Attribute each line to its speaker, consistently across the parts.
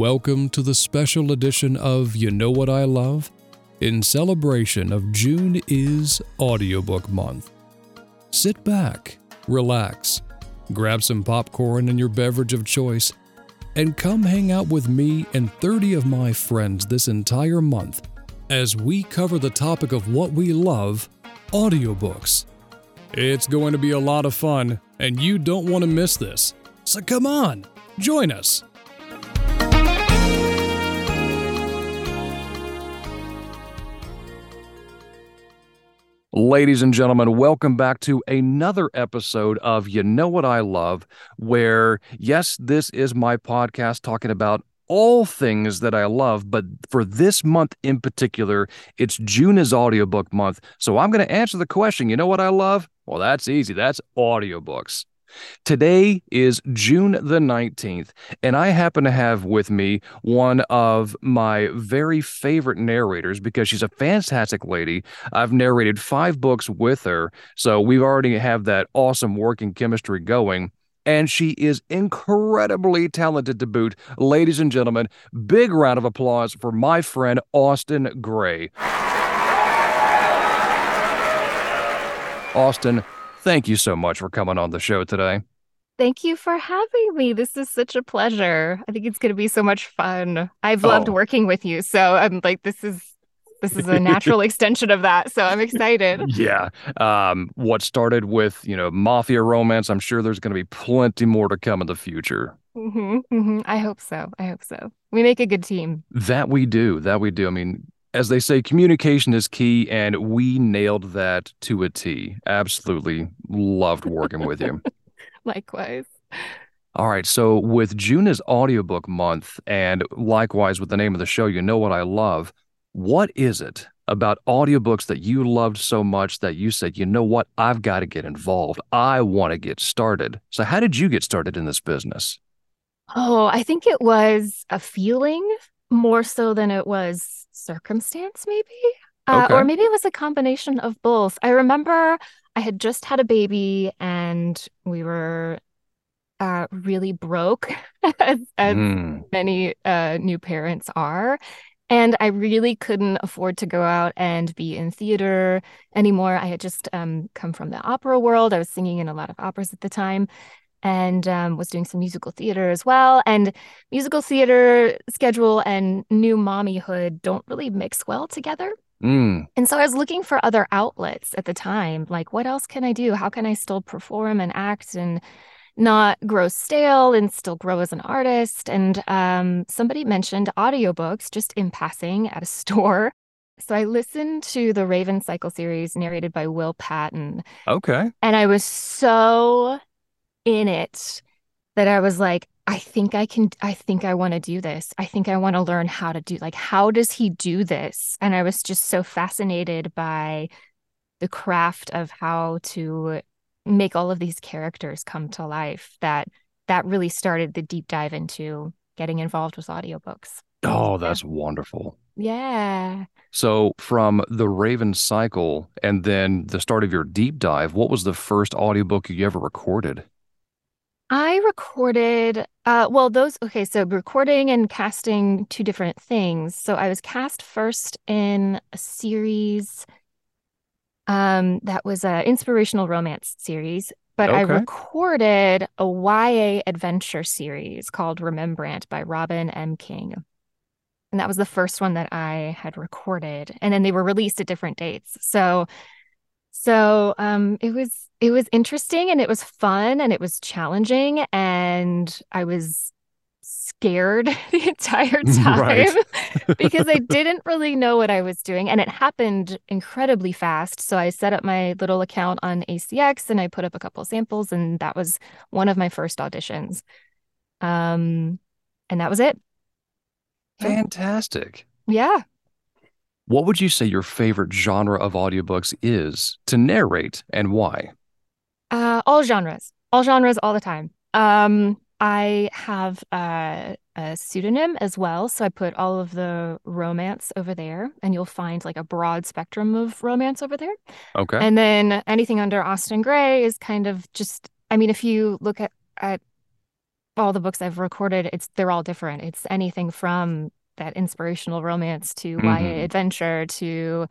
Speaker 1: Welcome to the special edition of You Know What I Love? In celebration of June is Audiobook Month. Sit back, relax, grab some popcorn and your beverage of choice, and come hang out with me and 30 of my friends this entire month as we cover the topic of what we love audiobooks. It's going to be a lot of fun, and you don't want to miss this. So come on, join us. Ladies and gentlemen, welcome back to another episode of You Know What I Love, where, yes, this is my podcast talking about all things that I love, but for this month in particular, it's June is audiobook month. So I'm going to answer the question, you know what I love? Well, that's easy. That's audiobooks. Today is June the 19th, and I happen to have with me one of my very favorite narrators because she's a fantastic lady. I've narrated five books with her, so we already have that awesome working chemistry going. And she is incredibly talented to boot. Ladies and gentlemen, big round of applause for my friend Austenne Grey. Austenne, Thank you so much for coming on the show today.
Speaker 2: Thank you for having me. This is such a pleasure. I think it's going to be so much fun. I've loved oh. working with you. So I'm like, this is this is a natural extension of that so i'm excited
Speaker 1: yeah um, what started with you know mafia romance i'm sure there's going to be plenty more to come in the future
Speaker 2: mm-hmm, mm-hmm. i hope so i hope so we make a good team
Speaker 1: that we do that we do i mean as they say, communication is key, and we nailed that to a T. Absolutely loved working with you.
Speaker 2: Likewise.
Speaker 1: All right. So, with June is audiobook month, and likewise with the name of the show, you know what I love. What is it about audiobooks that you loved so much that you said, you know what, I've got to get involved? I want to get started. So, how did you get started in this business?
Speaker 2: Oh, I think it was a feeling more so than it was circumstance, maybe. Uh, okay. Or maybe it was a combination of both. I remember I had just had a baby and we were uh, really broke, as, as mm. many uh, new parents are. And I really couldn't afford to go out and be in theater anymore. I had just um, come from the opera world. I was singing in a lot of operas at the time and um, was doing some musical theater as well. And musical theater schedule and new mommyhood don't really mix well together. Mm. And so I was looking for other outlets at the time. Like, what else can I do? How can I still perform and act and not grow stale and still grow as an artist? And um, somebody mentioned audiobooks just in passing at a store. So I listened to the Raven Cycle series narrated by Will Patton.
Speaker 1: Okay.
Speaker 2: And I was so in it that I was like, I think I can, I think I want to do this. I think I want to learn how to do, like, how does he do this? And I was just so fascinated by the craft of how to make all of these characters come to life that that really started the deep dive into getting involved with audiobooks.
Speaker 1: Oh, that's yeah. wonderful.
Speaker 2: Yeah.
Speaker 1: So, from the Raven cycle and then the start of your deep dive, what was the first audiobook you ever recorded?
Speaker 2: I recorded, uh, well, those, okay, so recording and casting two different things. So I was cast first in a series um, that was an inspirational romance series, but I recorded a YA adventure series called Remembrant by Robin M. King. And that was the first one that I had recorded. And then they were released at different dates. So so um, it was it was interesting and it was fun and it was challenging and I was scared the entire time because I didn't really know what I was doing and it happened incredibly fast. So I set up my little account on ACX and I put up a couple samples and that was one of my first auditions. Um and that was it.
Speaker 1: Fantastic.
Speaker 2: Yeah.
Speaker 1: What would you say your favorite genre of audiobooks is to narrate and why?
Speaker 2: Uh, all genres, all genres, all the time. Um, I have a pseudonym as well, so I put all of the romance over there, and you'll find like a broad spectrum of romance over there.
Speaker 1: Okay.
Speaker 2: And then anything under Austenne Grey is kind of just. I mean, if you look at at all the books I've recorded, it's they're all different. It's anything from that inspirational romance to mm-hmm. YA adventure to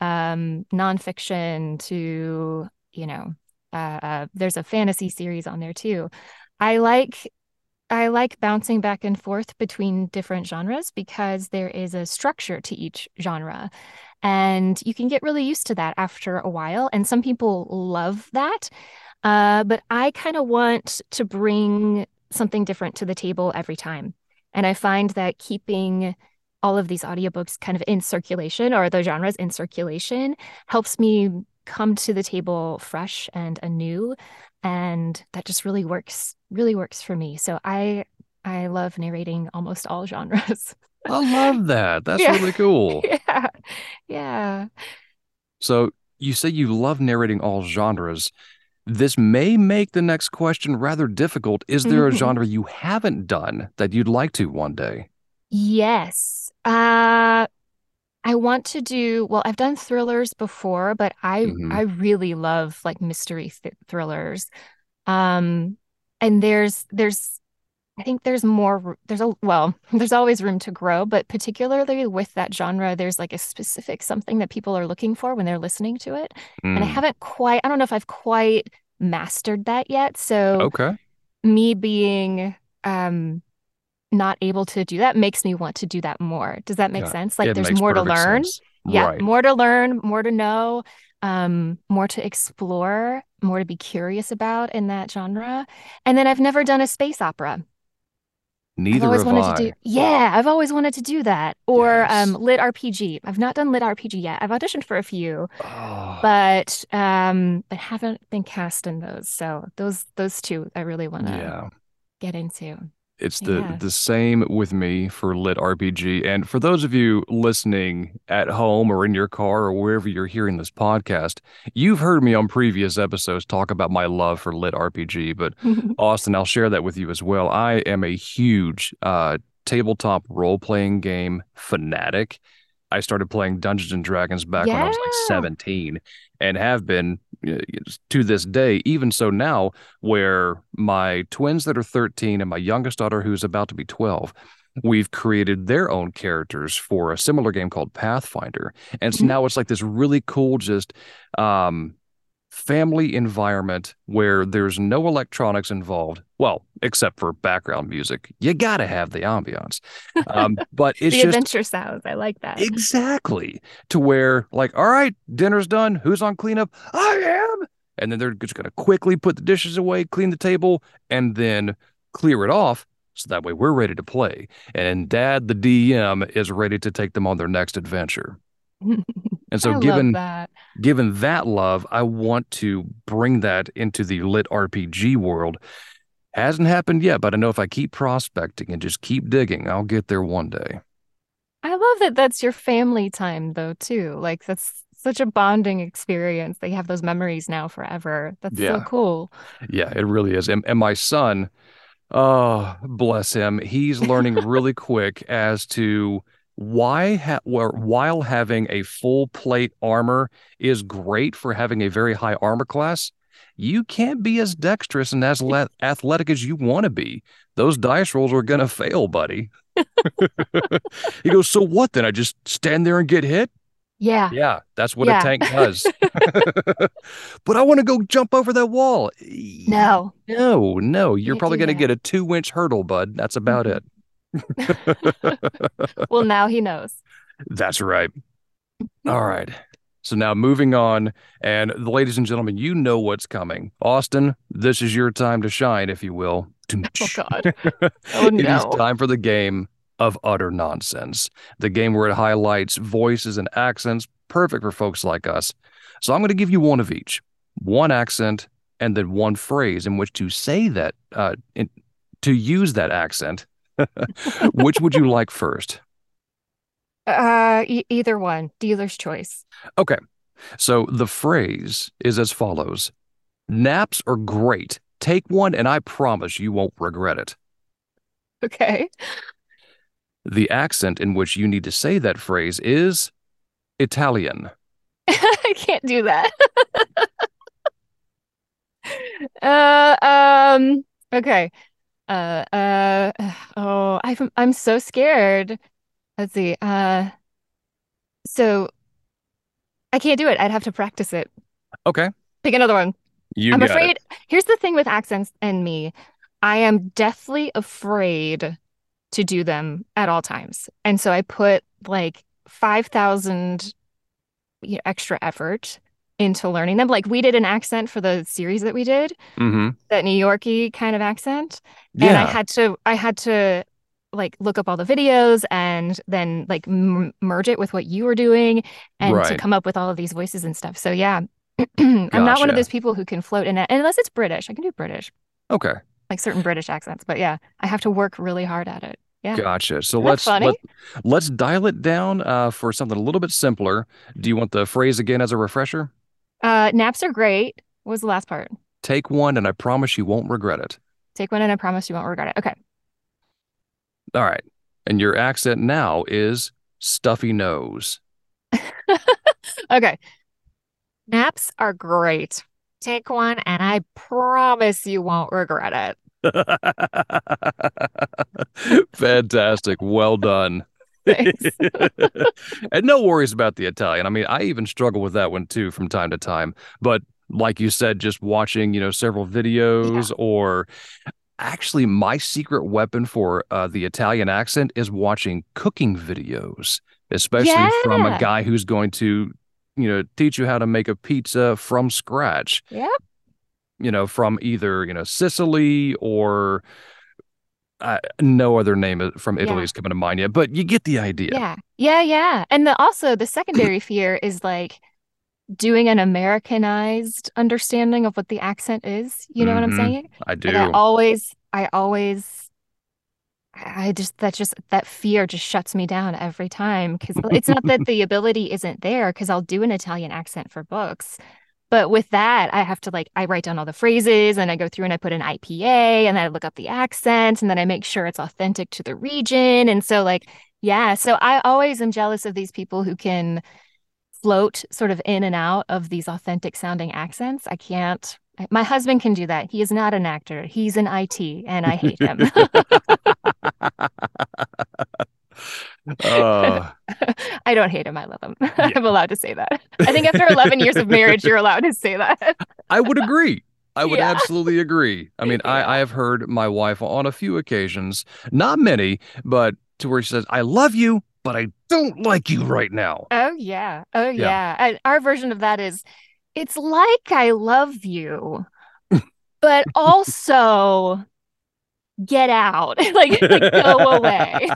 Speaker 2: um, nonfiction to you know uh, uh, there's a fantasy series on there too. I like I like bouncing back and forth between different genres because there is a structure to each genre. And you can get really used to that after a while. And some people love that. Uh, but I kind of want to bring something different to the table every time. And I find that keeping all of these audiobooks kind of in circulation or the genres in circulation helps me come to the table fresh and anew. And that just really works really works for me. So i i love narrating almost all genres.
Speaker 1: I love that. That's yeah. really cool.
Speaker 2: Yeah. Yeah.
Speaker 1: So you say you love narrating all genres this may make the next question rather difficult is there mm-hmm. a genre you haven't done that you'd like to one day
Speaker 2: yes uh I want to do well. I've done thrillers before, but I mm-hmm. I really love like mystery th- thrillers. Um, and there's there's I think there's more there's a well there's always room to grow, but particularly with that genre, there's like a specific something that people are looking for when they're listening to it, mm. and I mm. haven't quite I don't know if I've quite mastered that yet. So
Speaker 1: okay,
Speaker 2: me being um not able to do that makes me want to do that more. Does that make yeah, sense? Like there's more to learn. Sense. Yeah, right. more to learn, more to know, um, more to explore, more to be curious about in that genre. And then I've never done a space opera.
Speaker 1: Neither
Speaker 2: I've always wanted
Speaker 1: I.
Speaker 2: to do yeah, I've always wanted to do that. Or yes. um lit RPG. I've not done lit RPG yet. I've auditioned for a few, oh. but um but haven't been cast in those. So those those two I really want to yeah. get into.
Speaker 1: It's the yeah. the same with me for lit RPG. And for those of you listening at home or in your car or wherever you're hearing this podcast, you've heard me on previous episodes talk about my love for lit RPG. But Austenne, I'll share that with you as well. I am a huge uh, tabletop role playing game fanatic. I started playing Dungeons and Dragons back yeah. when I was like 17 and have been to this day, even so now, where my twins that are 13 and my youngest daughter, who's about to be 12, we've created their own characters for a similar game called Pathfinder. And so mm-hmm. now it's like this really cool, just um, family environment where there's no electronics involved. Well, except for background music. You got to have the ambiance. Um, but it's
Speaker 2: the
Speaker 1: just,
Speaker 2: adventure sounds. I like that.
Speaker 1: Exactly. To where, like, all right, dinner's done. Who's on cleanup? I am. And then they're just going to quickly put the dishes away, clean the table, and then clear it off. So that way we're ready to play. And dad, the DM, is ready to take them on their next adventure. And so,
Speaker 2: I
Speaker 1: given
Speaker 2: that.
Speaker 1: given that love, I want to bring that into the lit RPG world. Hasn't happened yet, but I know if I keep prospecting and just keep digging, I'll get there one day.
Speaker 2: I love that that's your family time though too. Like that's such a bonding experience. They have those memories now forever. That's yeah. so cool.
Speaker 1: Yeah, it really is. And, and my son, oh, bless him, he's learning really quick as to why ha- while having a full plate armor is great for having a very high armor class you can't be as dexterous and as le- athletic as you want to be. Those dice rolls are gonna fail buddy. He goes so what then? I just stand there and get hit?
Speaker 2: Yeah.
Speaker 1: Yeah that's what yeah. a tank does. But i want to go jump over that wall.
Speaker 2: No.
Speaker 1: No no you're probably going to get a two inch hurdle bud. That's about mm-hmm. it
Speaker 2: well, now he knows.
Speaker 1: That's right. All right. So now moving on, and ladies and gentlemen, you know what's coming. Austenne, this is your time to shine, if you will.
Speaker 2: Oh God! Oh no!
Speaker 1: it is time for the game of utter nonsense. The game where it highlights voices and accents, perfect for folks like us. So I'm going to give you one of each, one accent, and then one phrase in which to say that, uh, in, to use that accent Which would you like first?
Speaker 2: Uh, e- either one. Dealer's choice.
Speaker 1: Okay. So the phrase is as follows Naps are great. Take one, and I promise you won't regret it.
Speaker 2: Okay.
Speaker 1: The accent in which you need to say that phrase is Italian.
Speaker 2: I can't do that. uh, um, okay. Uh, uh, oh, I'm I'm so scared. Let's see. Uh, so I can't do it. I'd have to practice it.
Speaker 1: Okay.
Speaker 2: Pick another one.
Speaker 1: You
Speaker 2: I'm afraid.
Speaker 1: it.
Speaker 2: Here's the thing with accents and me. I am deathly afraid to do them at all times. And so I put like 5,000 you know, extra effort into learning them. Like we did an accent for the series that we did,
Speaker 1: mm-hmm.
Speaker 2: that New Yorky kind of accent. Yeah. And I had to, I had to like look up all the videos and then like m- merge it with what you were doing and right. to come up with all of these voices and stuff. So yeah, I'm gotcha. not one of those people who can float in it unless it's British. I can do British.
Speaker 1: Okay.
Speaker 2: Like certain British accents, but yeah, I have to work really hard at it. Yeah.
Speaker 1: Gotcha. So let's let, let's dial it down uh, for something a little bit simpler. Do you want the phrase again as a refresher?
Speaker 2: Uh, naps are great. What was the last part?
Speaker 1: Take one, and I promise you won't regret it.
Speaker 2: Take one, and I promise you won't regret it. Okay.
Speaker 1: All right. And your accent now is stuffy nose.
Speaker 2: okay. Naps are great. Take one, and I promise you won't regret it.
Speaker 1: Fantastic. Well done. and no worries about the Italian. I mean, I even struggle with that one too from time to time. But like you said, just watching, you know, several videos yeah. or actually my secret weapon for uh, the Italian accent is watching cooking videos, especially yeah. from a guy who's going to, you know, teach you how to make a pizza from scratch.
Speaker 2: Yep
Speaker 1: you know, from either, you know, Sicily or uh, no other name from Italy yeah. is coming to mind yet, but you get the idea.
Speaker 2: Yeah. Yeah. Yeah. And the, also the secondary fear is like doing an Americanized understanding of what the accent is. You know mm-hmm. what I'm mm-hmm. saying?
Speaker 1: I do.
Speaker 2: And I always, I always, I just, that just, that fear just shuts me down every time. Cause it's not that the ability isn't there, cause I'll do an Italian accent for books but with that, I have to like, I write down all the phrases and I go through and I put an IPA and then I look up the accent and then I make sure it's authentic to the region. And so, like, yeah. So I always am jealous of these people who can float sort of in and out of these authentic sounding accents. I can't. My husband can do that. He is not an actor. He's an IT and I hate him. Uh, I don't hate him. I love him. Yeah. I'm allowed to say that. I think after 11 years of marriage, you're allowed to say that.
Speaker 1: I would agree. I would yeah. absolutely agree. I mean, yeah. I, I have heard my wife on a few occasions, not many, but to where she says, I love you, but I don't like you right now.
Speaker 2: Oh, yeah. Oh, yeah. yeah. our version of that is, it's like I love you, but also get out like, like go away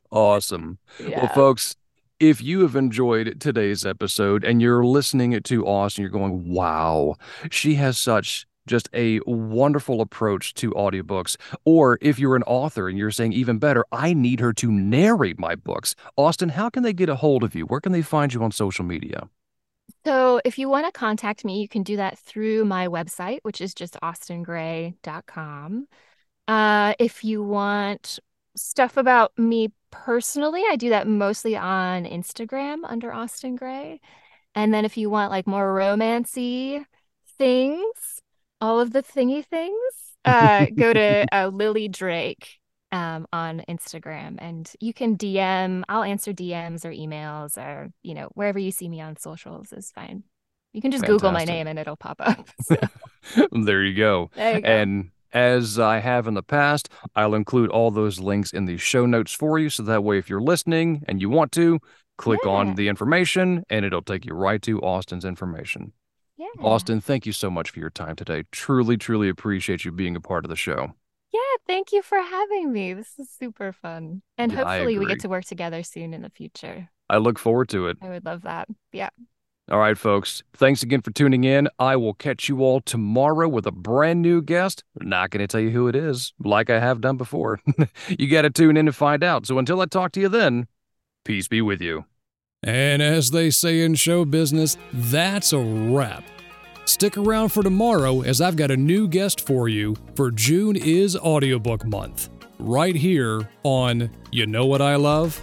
Speaker 1: awesome yeah. well folks if you have enjoyed today's episode and you're listening to Austenne, you're going, wow, she has such just a wonderful approach to audiobooks. Or if you're an author and you're saying, even better, I need her to narrate my books. Austenne, how can they get a hold of you? Where can they find you on social media?
Speaker 2: So, if you want to contact me, you can do that through my website, which is just austennegrey.com. Uh, if you want stuff about me personally, I do that mostly on Instagram under Austenne Grey. And then if you want like more romancy things, all of the thingy things, uh, go to uh, Lily Drake um, on Instagram and you can DM. I'll answer DMs or emails or, you know, wherever you see me on socials is fine. You can just Fantastic. Google my name and it'll pop up. So.
Speaker 1: there, you go.
Speaker 2: there you go.
Speaker 1: And as I have in the past, I'll include all those links in the show notes for you. So that way, if you're listening and you want to, click yeah. on the information and it'll take you right to Austenne's information.
Speaker 2: Yeah.
Speaker 1: Austenne, thank you so much for your time today. Truly, truly appreciate you being a part of the show.
Speaker 2: Yeah, thank you for having me. This is super fun. And yeah, hopefully we get to work together soon in the future.
Speaker 1: I look forward to it.
Speaker 2: I would love that. Yeah.
Speaker 1: All right, folks. Thanks again for tuning in. I will catch you all tomorrow with a brand new guest. Not going to tell you who it is, like I have done before. you got to tune in to find out. So until I talk to you then, peace be with you. And as they say in show business, that's a wrap. Stick around for tomorrow as I've got a new guest for you for June is Audiobook Month, right here on You Know What I Love?